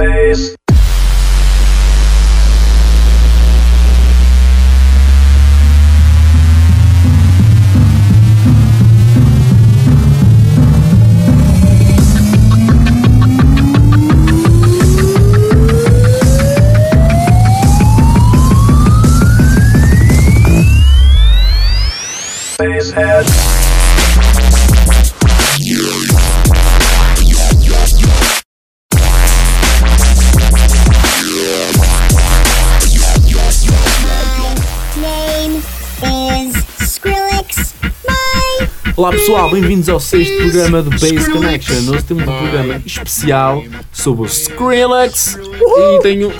Face. Olá pessoal, bem-vindos ao sexto programa do Base Connection. Hoje temos um programa especial sobre o Skrillex e tenho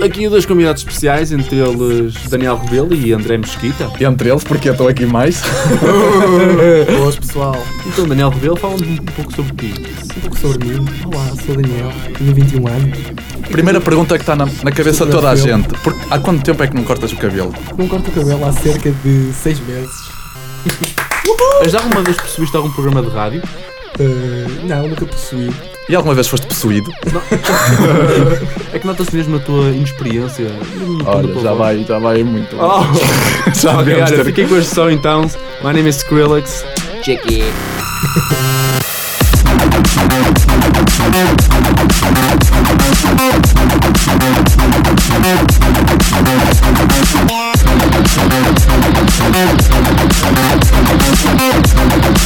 aqui dois convidados especiais, entre eles Daniel Rebelo e André Mesquita. Entre eles, porque eu estou aqui mais. Boas pessoal, Então, Daniel Rebelo, fala-nos um pouco sobre ti. um pouco sobre mim. Olá, sou o Daniel, tenho 21 anos. Primeira pergunta que está na, na cabeça de toda a gente: Por- há quanto tempo é que não cortas o cabelo? Não corto o cabelo há cerca de 6 meses. Já alguma vez percebiste algum programa de rádio? Uh, não, nunca possuí. E alguma vez foste possuído? É que nota-se mesmo na tua inexperiência. Olha, já voz. vai, já vai muito. Oh, já ok, devemos olha, ter- fiquem com este som então. My name is Skrillex. Check it.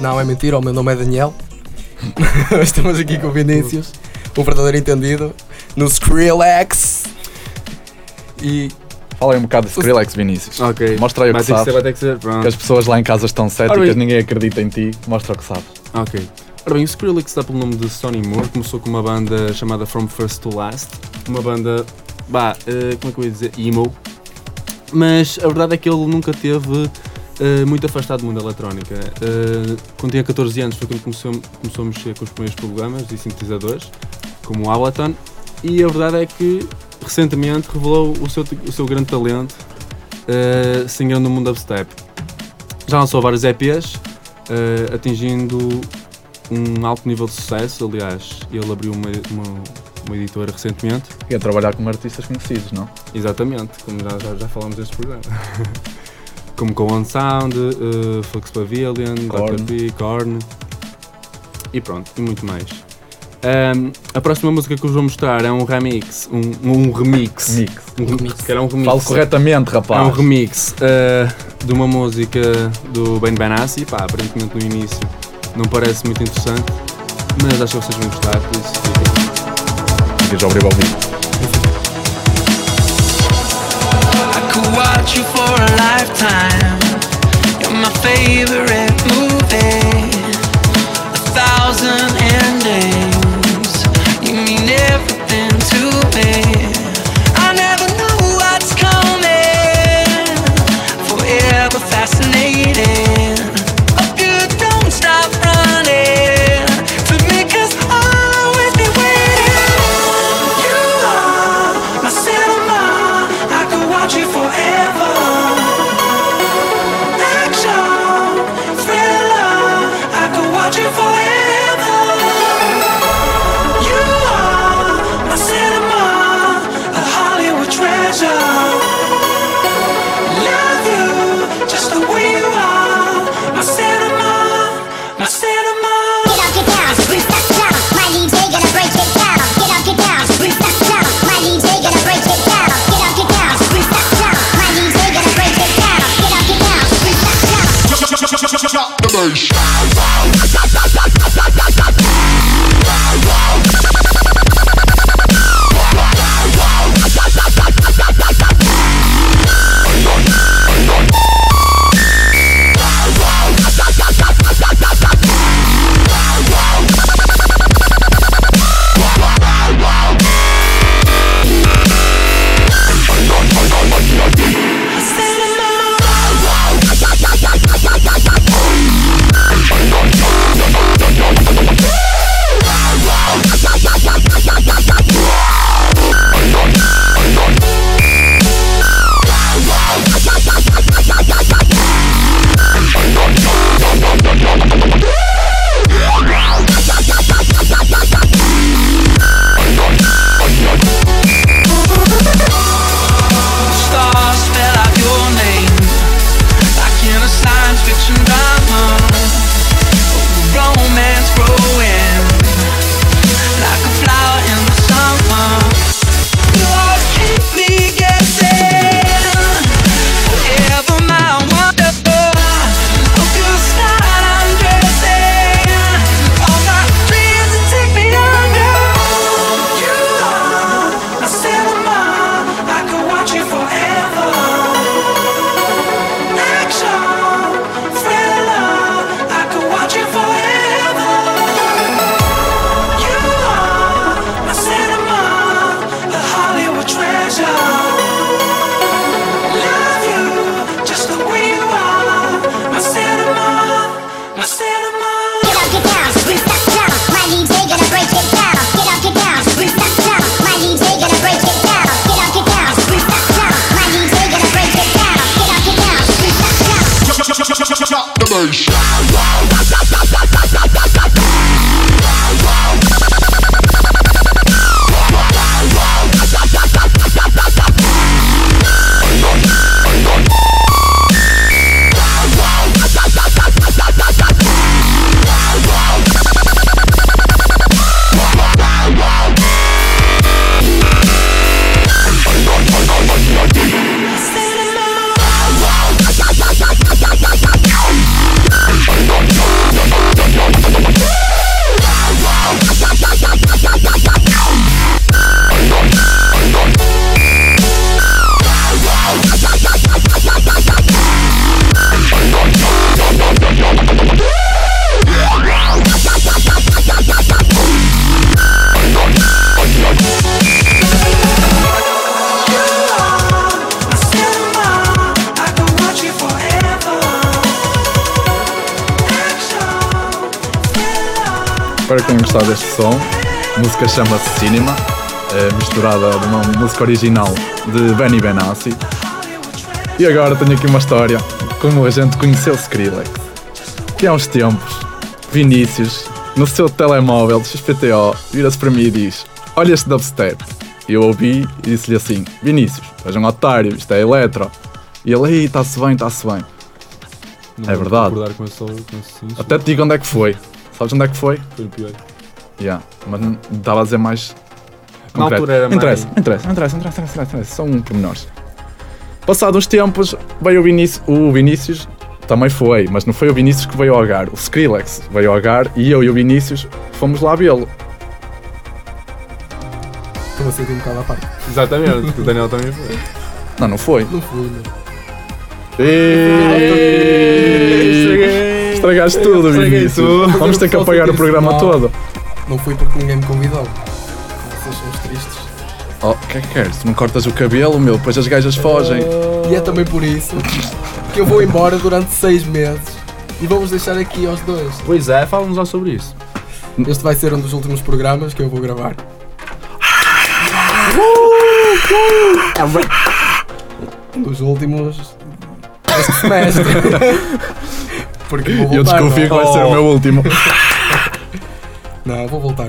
Não, é mentira, o meu nome é Daniel. Estamos aqui com o Vinícius, um verdadeiro entendido, no Skrillex. E Fala aí um bocado de Skrillex, Vinícius. Ok. Mostra aí o que ter que sabes. vai que ser. Que as pessoas lá em casa estão céticas, ninguém acredita em ti. Mostra o que sabes. Ok. Ora bem, o Skrillex dá pelo nome de Sonny Moore, começou com uma banda chamada From First to Last, uma banda, bah, eh, como é que eu ia dizer, emo, mas a verdade é que ele nunca teve eh, muito afastado do mundo da eletrónica. Eh, quando tinha 14 anos foi quando começou, começou a mexer com os primeiros programas e sintetizadores, como o Ableton, e a verdade é que recentemente revelou o seu, o seu grande talento, eh, singando no mundo dubstep. Já lançou vários EPs, eh, atingindo um alto nível de sucesso. Aliás, ele abriu uma, uma, uma editora recentemente. E a trabalhar com artistas conhecidos, não? Exatamente, como já, já, já falámos neste programa. como com One Sound, uh, Flux Pavilion. Dr. P, Korn e pronto, e muito mais. Ahm, a próxima música que vos vou mostrar é um remix, um, um remix. Mix. Um remix. Que era um remix. Falo corretamente, É um rapaz. remix uh, de uma música do Ben Benassi, pá, aparentemente no início não parece muito interessante, mas acho que vocês vão gostar, por isso fiquem. Ficas a ouvir ao ouvido. Watch you for a lifetime. You're my favorite movie. A thousand endings. You mean everything to me. Gostado deste som. A música chama-se Cinema, é misturada de uma música original de Benny Benassi. E agora tenho aqui uma história como a gente conheceu Skrillex. Que há uns tempos, Vinícius, no seu telemóvel de XPTO, vira-se para mim e diz: Olha este dubstep. Eu ouvi e disse-lhe assim: Vinícius, és um otário, isto é eletro. E ele, aí, está-se bem, está-se bem. Não É verdade. com esse, com esse. Até te digo onde é que foi. Sabes onde é que foi? Foi o pior. Yeah, mas não- estava a dizer mais. Na concreto. altura era mais- interessa, interessa, interessa, interessa, interessa, interessa, são pormenores. Passados uns tempos, veio o Vinícius, o Vinícius também foi, mas não foi o Vinícius que veio ao Algar, o Skrillex veio ao Algar e eu e o Vinícius fomos lá vê-lo. Estou a sentir um bocado à parte. Exatamente, porque o Daniel também foi. Não, não foi. Não fui, não. Ei, Estragaste tudo, Estraguei Vinícius. tudo. Vamos ter que apagar o programa todo. Não fui porque ninguém me convidou. Vocês são os tristes. Oh, o que é que queres? Tu não cortas o cabelo, meu, depois as gajas fogem. E é também por isso que eu vou embora durante seis meses. E vamos deixar aqui aos dois. Pois é, fala-nos lá sobre isso. Este vai ser um dos últimos programas que eu vou gravar. Um dos últimos deste semestre. Porque vou E eu voltar. desconfio que não, vai ser o meu último. não, vou voltar.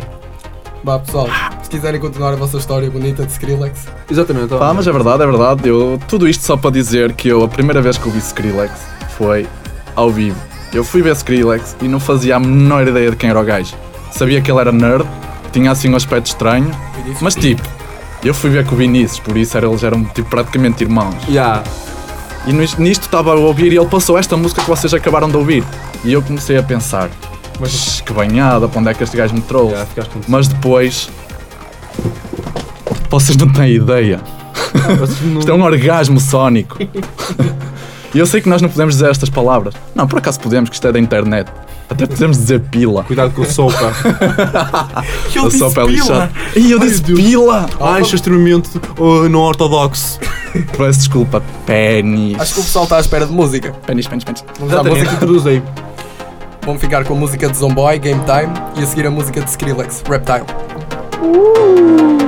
Vá pessoal, se quiserem continuar a vossa história bonita de Skrillex, Exatamente. Pá, mas é verdade, é verdade. Eu, tudo isto só para dizer que eu, a primeira vez que eu vi Skrillex foi ao vivo. Eu fui ver Skrillex e não fazia a menor ideia de quem era o gajo. Sabia que ele era nerd, tinha assim um aspecto estranho, mas tipo, eu fui ver com o Vinícius, por isso era, eles eram tipo, praticamente irmãos. Yeah. E nis- nisto estava a ouvir e ele passou esta música que vocês acabaram de ouvir. E eu comecei a pensar, mas que banhada, para onde é que este gajo me trouxe? Yeah, Mas depois. Vocês não têm ideia. Isto é um orgasmo sónico. E eu sei que nós não podemos dizer estas palavras. Não, por acaso podemos, que isto é da internet. Até podemos dizer pila. Cuidado com o sopa. Eu A sopa é lixada. Ih, eu disse pila! Ai, isto é extremamente uh, não ortodoxo. Peço desculpa. Pênis. Acho que o pessoal está à espera de música. Pênis, pênis, pênis. Vamos à música. introduz aí. Vamos ficar com a música de Zomboy, Game Time, e a seguir a música de Skrillex, Reptile. Reptile.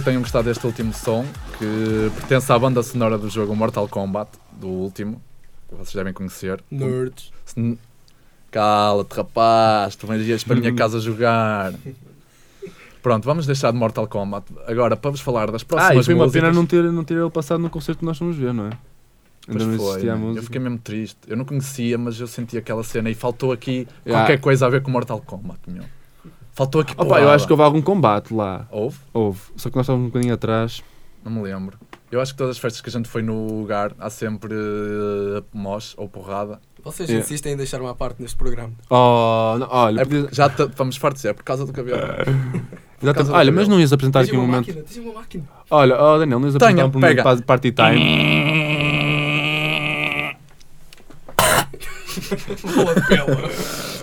Espero que tenham gostado deste último som, que pertence à banda sonora do jogo Mortal Kombat, do último, que vocês devem conhecer. Nerds. Se- Cala-te, rapaz, tu vens para a minha casa jogar. Pronto, vamos deixar de Mortal Kombat. Agora, para vos falar das Ah, próximas e foi uma músicas... pena não ter, não ter ele passado no concerto que nós fomos ver, não é? Pois Ainda foi, música. Eu fiquei mesmo triste. Eu não conhecia, mas eu senti aquela cena e faltou aqui Yeah. qualquer coisa a ver com Mortal Kombat, meu. Faltou aqui Opa, eu acho que houve algum combate lá. Houve? Houve. Só que nós estávamos um bocadinho atrás. Não me lembro. Eu acho que todas as festas que a gente foi no lugar há sempre uh, mosh ou porrada. Vocês Yeah. insistem em deixar uma parte neste programa. Oh, não, olha, É podia- já te- vamos fartos, é por causa do cabelo. exatamente. causa do olha, mas cabelo. não ias apresentar aqui um uma momento. máquina, tens uma máquina. Olha, oh Daniel, não ias apresentar um momento para party time. Boa de pelo.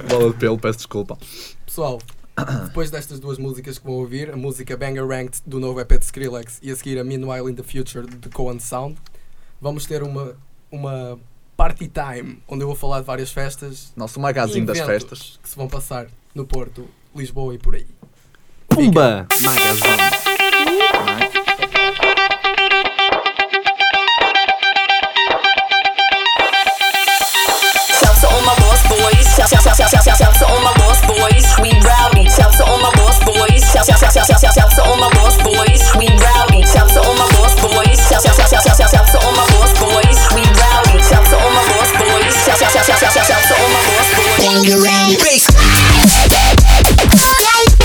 Bola de pelo, peço desculpa. Pessoal, depois destas duas músicas que vão ouvir, a música Banger Ranked do novo EP de Skrillex e a seguir a Meanwhile in the Future de Cohen Sound, vamos ter uma, uma party time onde eu vou falar de várias festas Nosso e magazinho das festas. que se vão passar no Porto, Lisboa e por aí. Pumba! Magazine. Shout, shout, shout, shout, shout, shout, shout to all my lost boys. We rowdy. Shouts to all my lost boys. Shout, shout, shout, shout, shout, shout, shout to all my lost boys. We rowdy. Shouts to all my lost boys. Shout, shout, shout, shout, shout, shout, shout to all my lost boys. We rowdy. Shouts to all my lost boys. Shout, shout, shout, shout, shout, shout, shout to all my lost boys. Bangarang. Bass. Bangarang. Bangarang.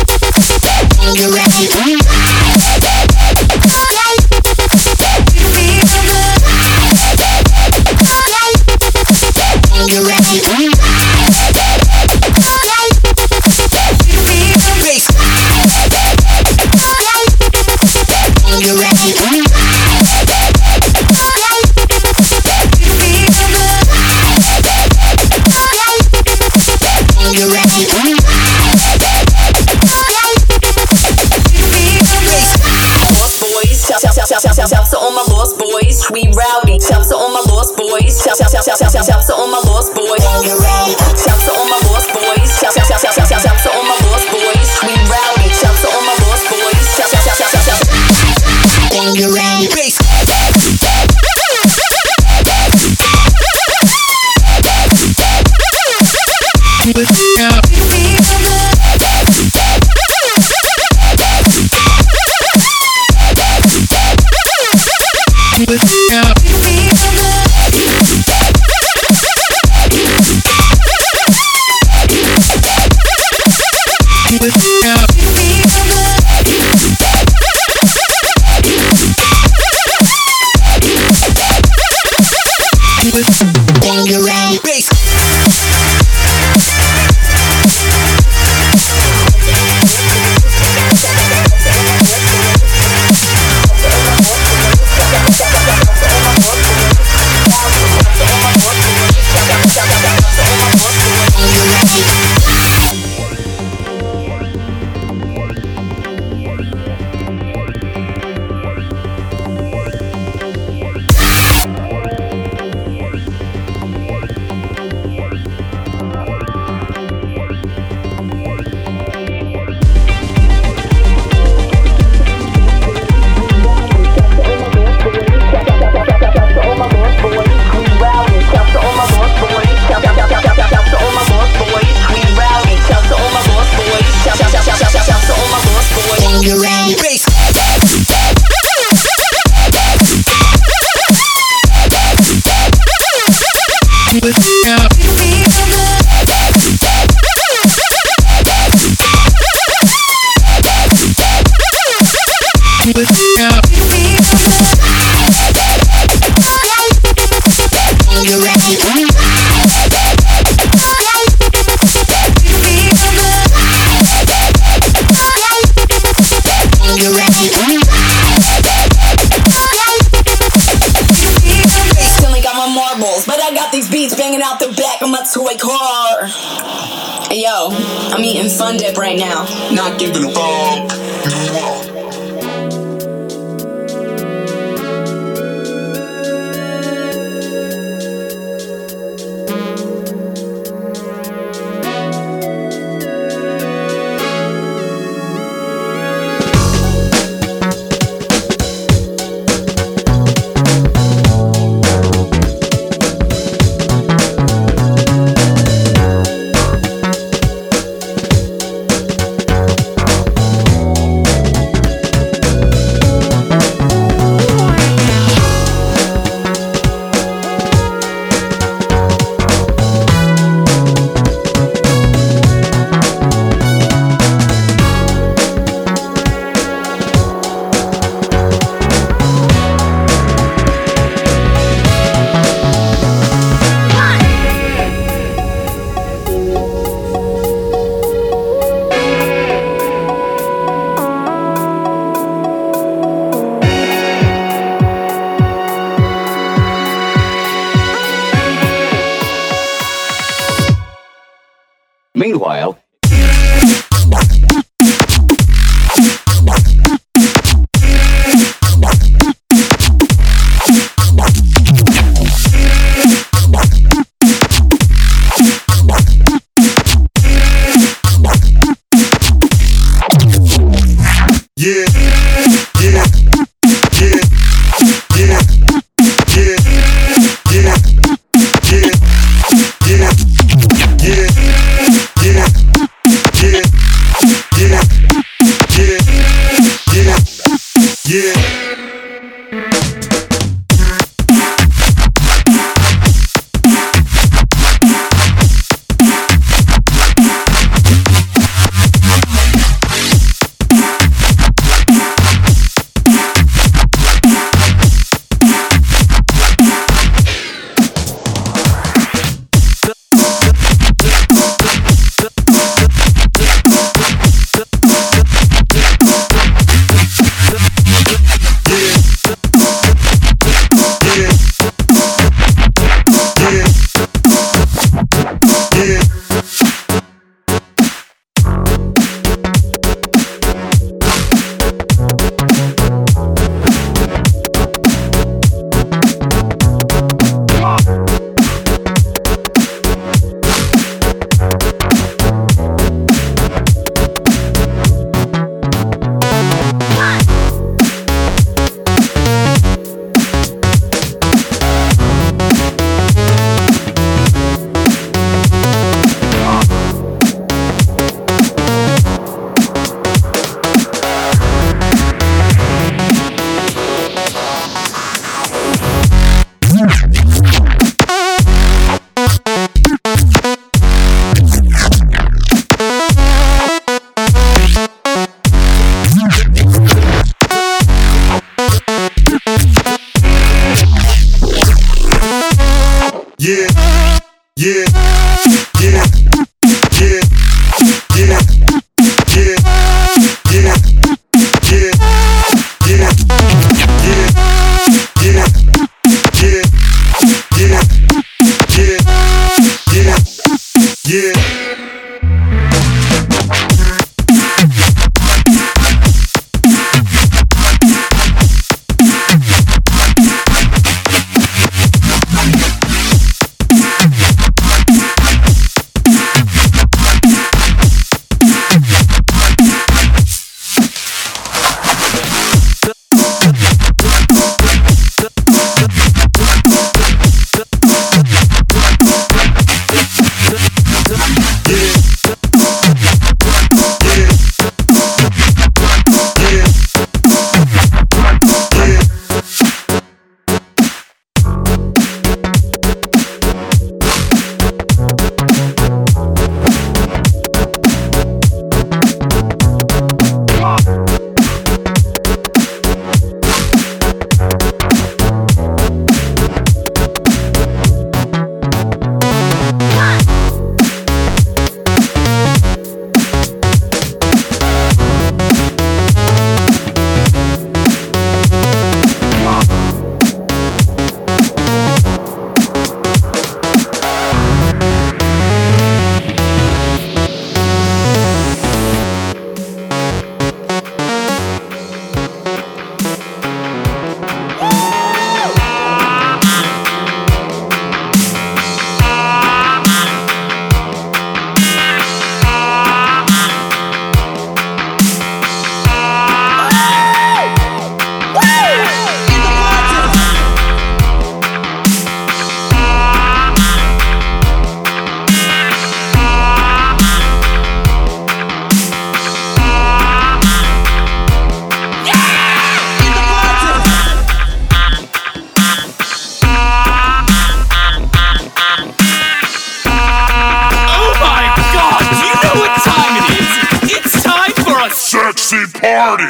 Party!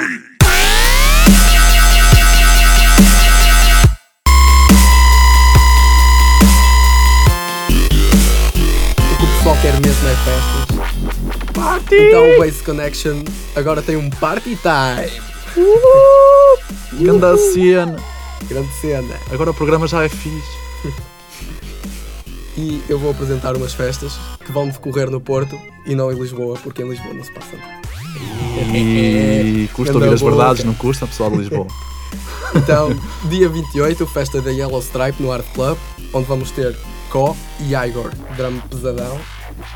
O que o pessoal quer mesmo é festas. Party! Então o Base Connection agora tem um party time. Ganda cena. Grande cena. Agora o programa já é fixe. e eu vou apresentar umas festas que vão decorrer no Porto e não em Lisboa, porque em Lisboa não se passa nada. E custa Ganda ouvir as verdades, não custa, pessoal de Lisboa. Então, dia 28, festa da Yellow Stripe no Art Club, onde vamos ter Có e Igor, drama pesadão,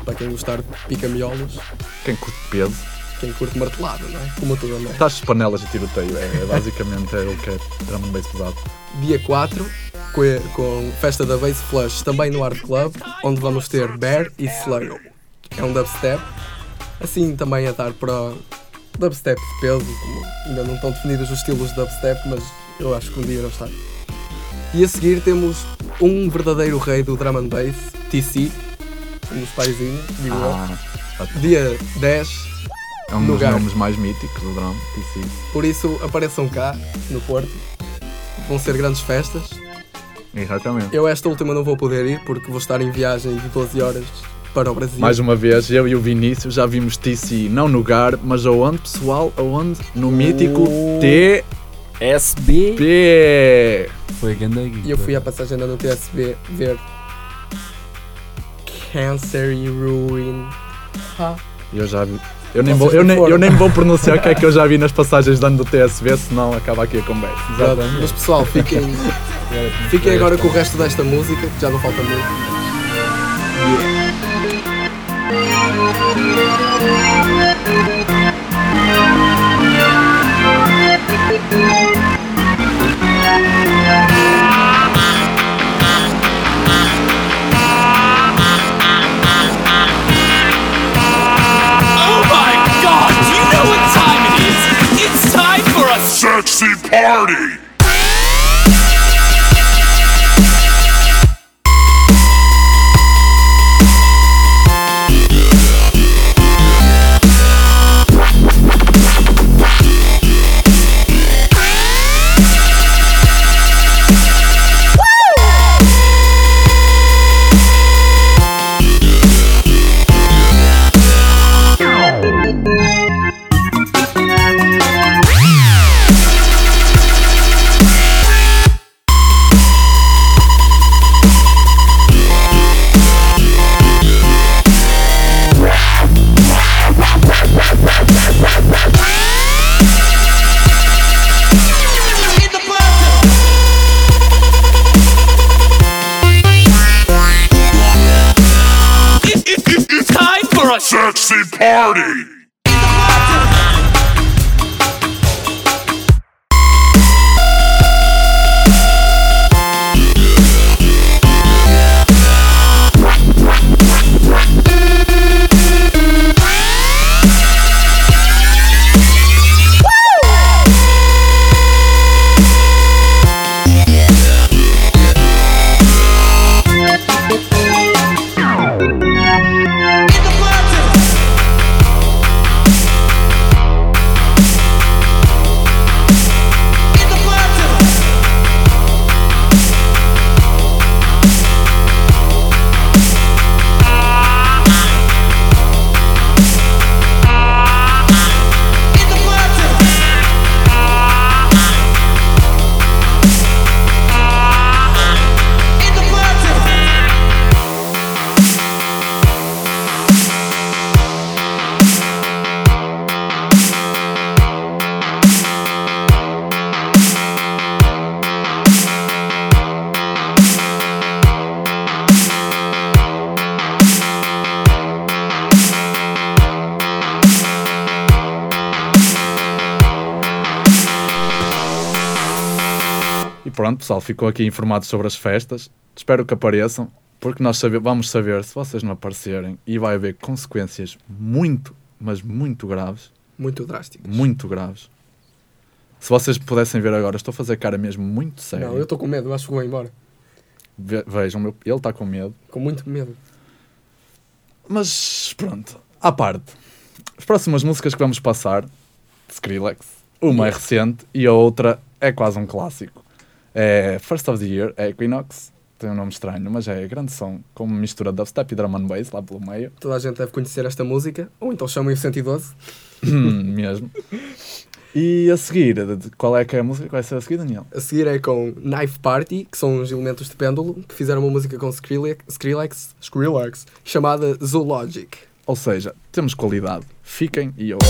para quem gostar de pica-miolos, Quem curte peso, quem curte martelada, não é? Como tudo André. taxas de panelas e tiroteio, é, é basicamente é o que é drum and bass pesado. Dia 4, com, com festa da Bass Flush, também no Art Club, onde vamos ter Bear e Slayo. É um dubstep, assim também a dar para dubstep de peso, ainda não estão definidos os estilos de dubstep, mas eu acho que um dia irão estar. E a seguir temos um verdadeiro rei do drum and bass, TC, um dos paizinhos, digo eu. Ah, Dia 10, é um dos nomes mais míticos do drum, TC. por isso apareçam cá, no Porto. Vão ser grandes festas. Exatamente. Eu esta última não vou poder ir porque vou estar em viagem de 12 horas para o Brasil. Mais uma vez, eu e o Vinícius já vimos TC não no Gar, mas aonde, pessoal? Aonde? No mítico Oh. TP! SB foi ganda E eu fui à passagem da no TSB ver Cancer e Ruin. Ha. Eu já vi. Eu nem, vou, eu, nem, eu nem vou pronunciar o que é que eu já vi nas passagens de ano do TSV, senão acaba aqui a conversa. Mas pessoal, fiquem, fiquem agora com o resto desta música, que já não falta muito. Party. A Sexy party. Pessoal, ficou aqui informado sobre as festas. Espero que apareçam, porque nós sabe- vamos saber se vocês não aparecerem e vai haver consequências muito, mas muito graves. Muito drástico. Muito graves. Se vocês pudessem ver agora, estou a fazer cara mesmo muito sério. Não, eu estou com medo, acho que vou embora. Ve- Vejam, meu- ele está com medo. Com muito medo. Mas pronto, à parte. As próximas músicas que vamos passar, Skrillex, uma é recente e a outra é quase um clássico. É First of the Year, é Equinox, tem um nome estranho, mas é grande som, com uma mistura de dubstep e drum and bass lá pelo meio. Toda a gente deve conhecer esta música, ou então chamem o 112. Hum, mesmo. E a seguir, qual é que é a música que vai ser a seguir, Daniel? A seguir é com Knife Party, que são os elementos de pêndulo, que fizeram uma música com Skrillex, Skrillex, Skrillex chamada Zoologic. Ou seja, temos qualidade. Fiquem e ouçam.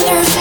Yes.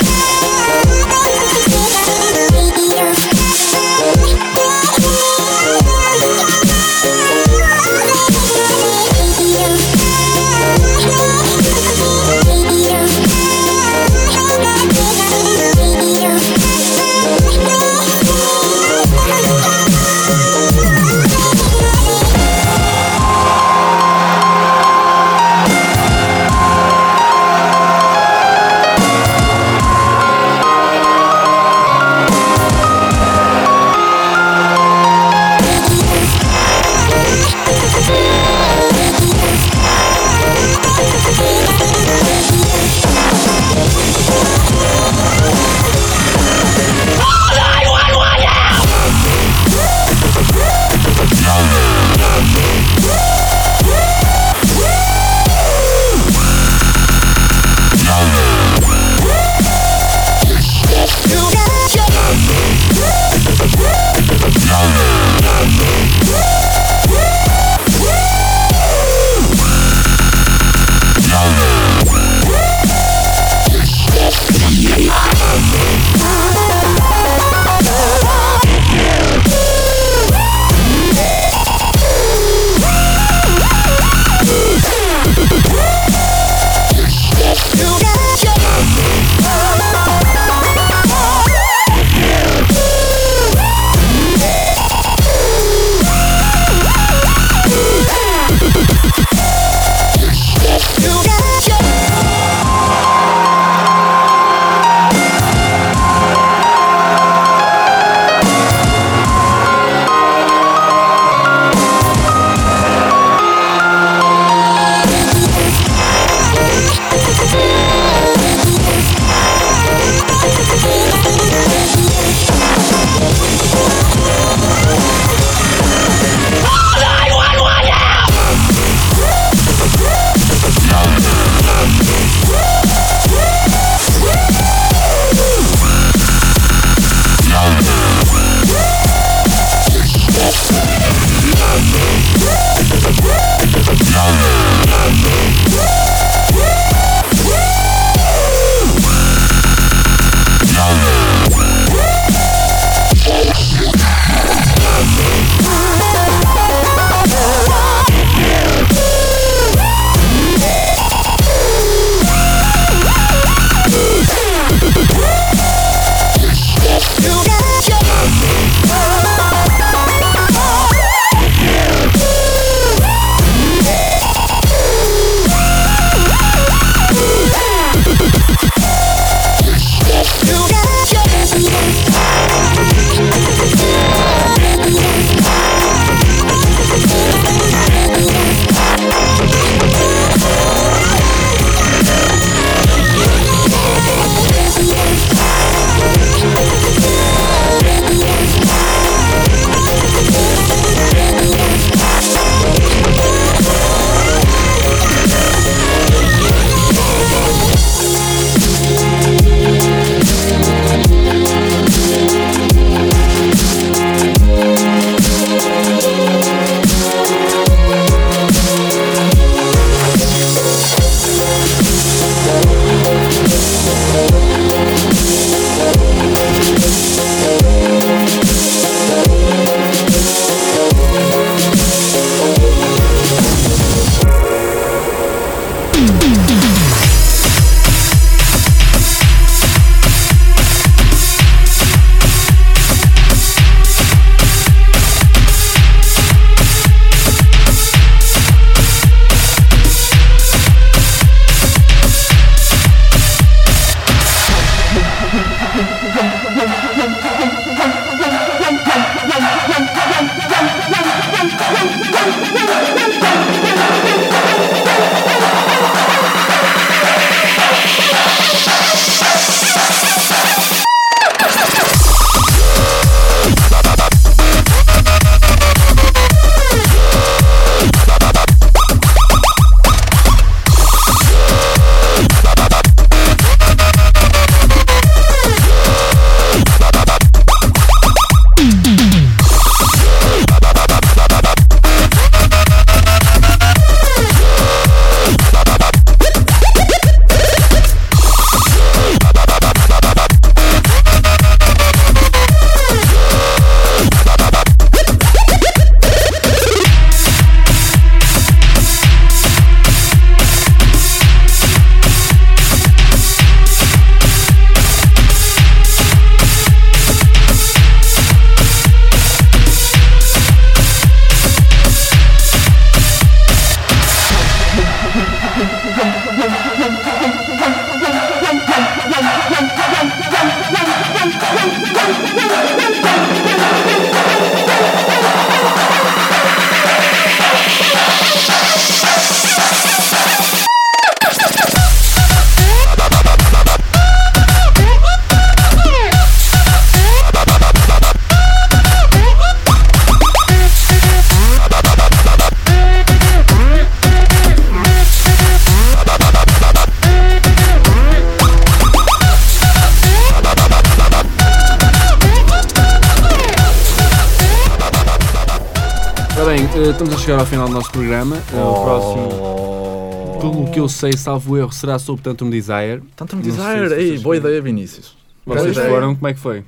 Chegar ao final do nosso programa. Oh. O próximo, pelo que eu sei, salvo erro, será sobre Tantum Desire. Sei se ei, boa viram. ideia, Vinícius. Vocês ideia. foram, como é que foi?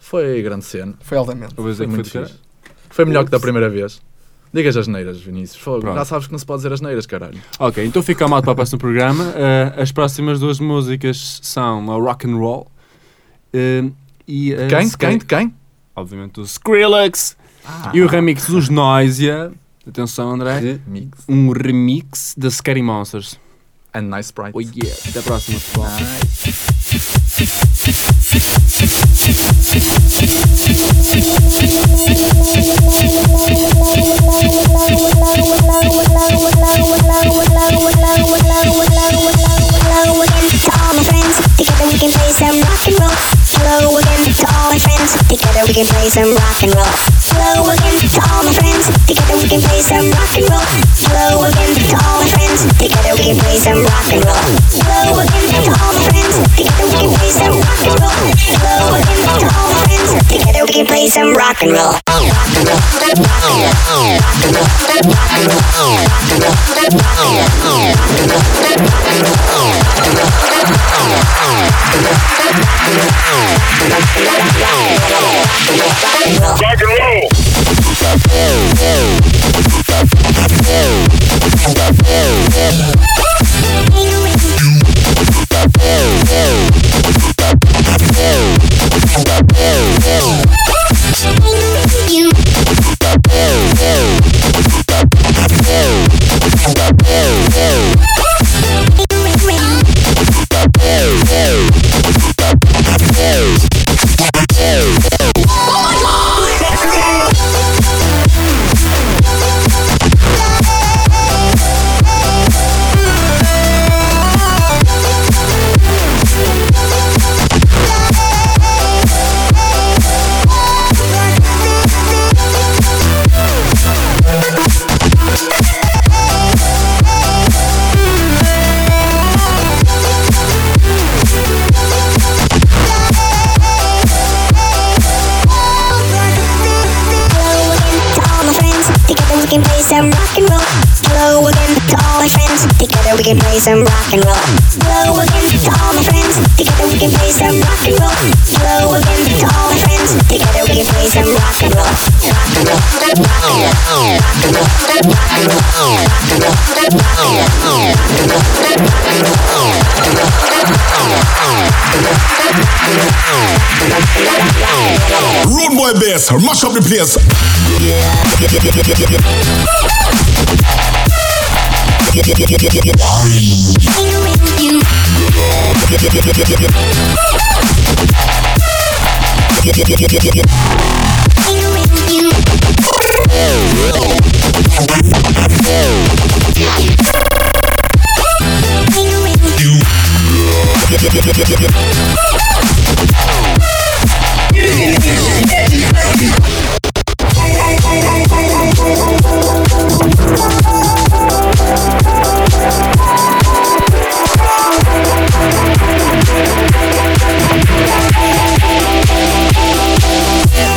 Foi grande cena. Foi altamente. Foi que muito foi. Foi melhor que da primeira vez. Digas as neiras, Vinícius. Fogo. Já sabes que não se pode dizer as neiras, caralho. Ok, então fica mal para o próximo programa. Eh, as próximas duas músicas são a Rock and Roll eh, e a Quem? Quem? De quem? Obviamente o Skrillex e o remix dos Noisia. Atenção, André. Mix. Um remix da Scary Monsters. And Nice Sprite. Oh yeah, até a próxima, pessoal. All my friends. Together we can play some rock and roll. Hello again to all my friends. Together we can play some rock and roll. Hello again to all my friends. Together we can play some rock and roll. Hello again to all my friends. Together we can play some rock and roll. Hello again to all my friends. Together we can play some rock and roll. Hello again to all my friends. Together we can play some rock and roll. Rock and roll. Rock and roll. Rock and roll. Rock and roll. Rock and roll. Rock and to. Together rock and roll. Bass, mash up the place. Yeah.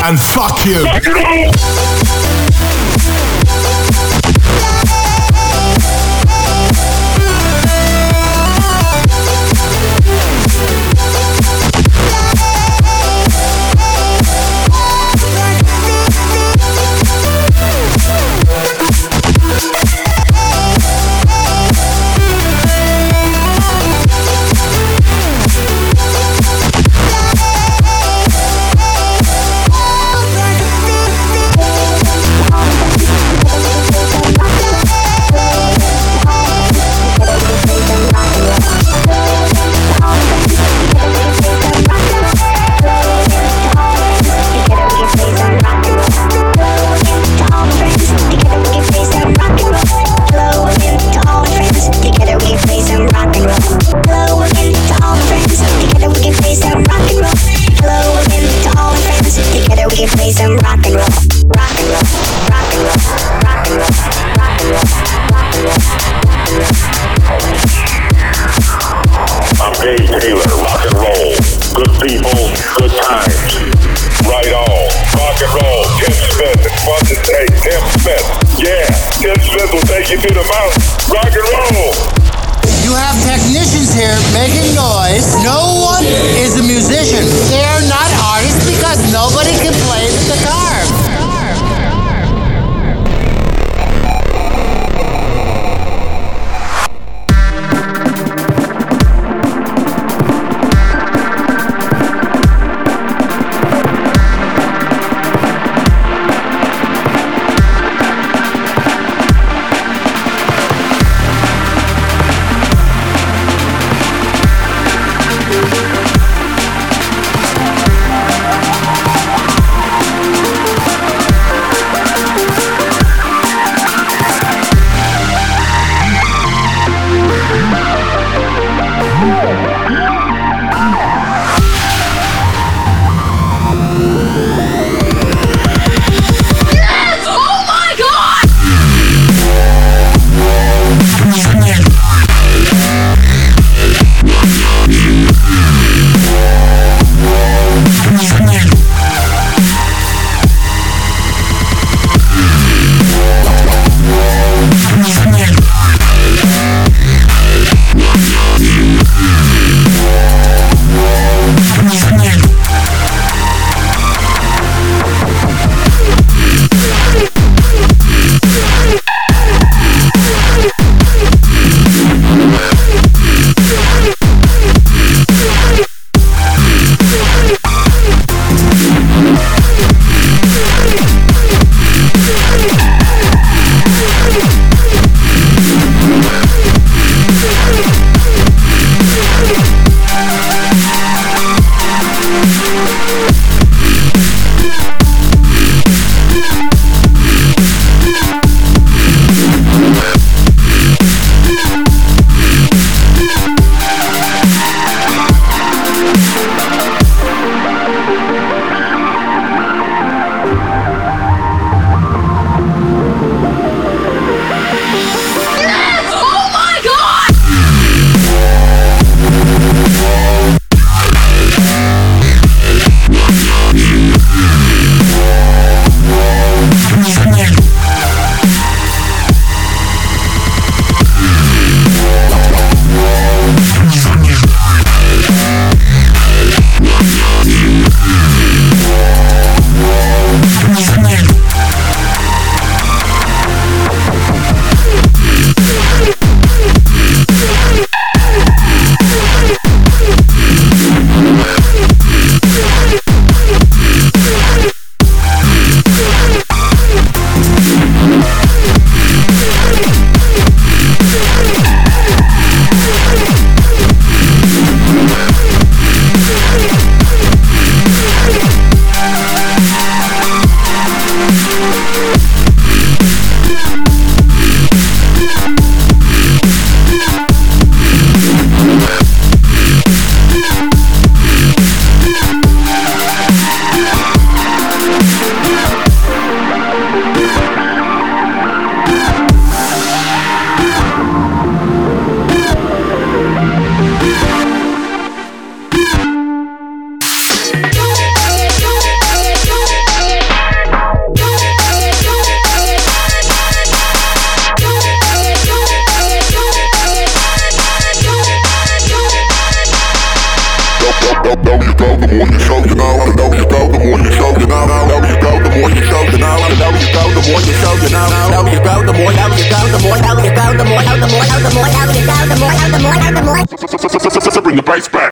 And fuck you.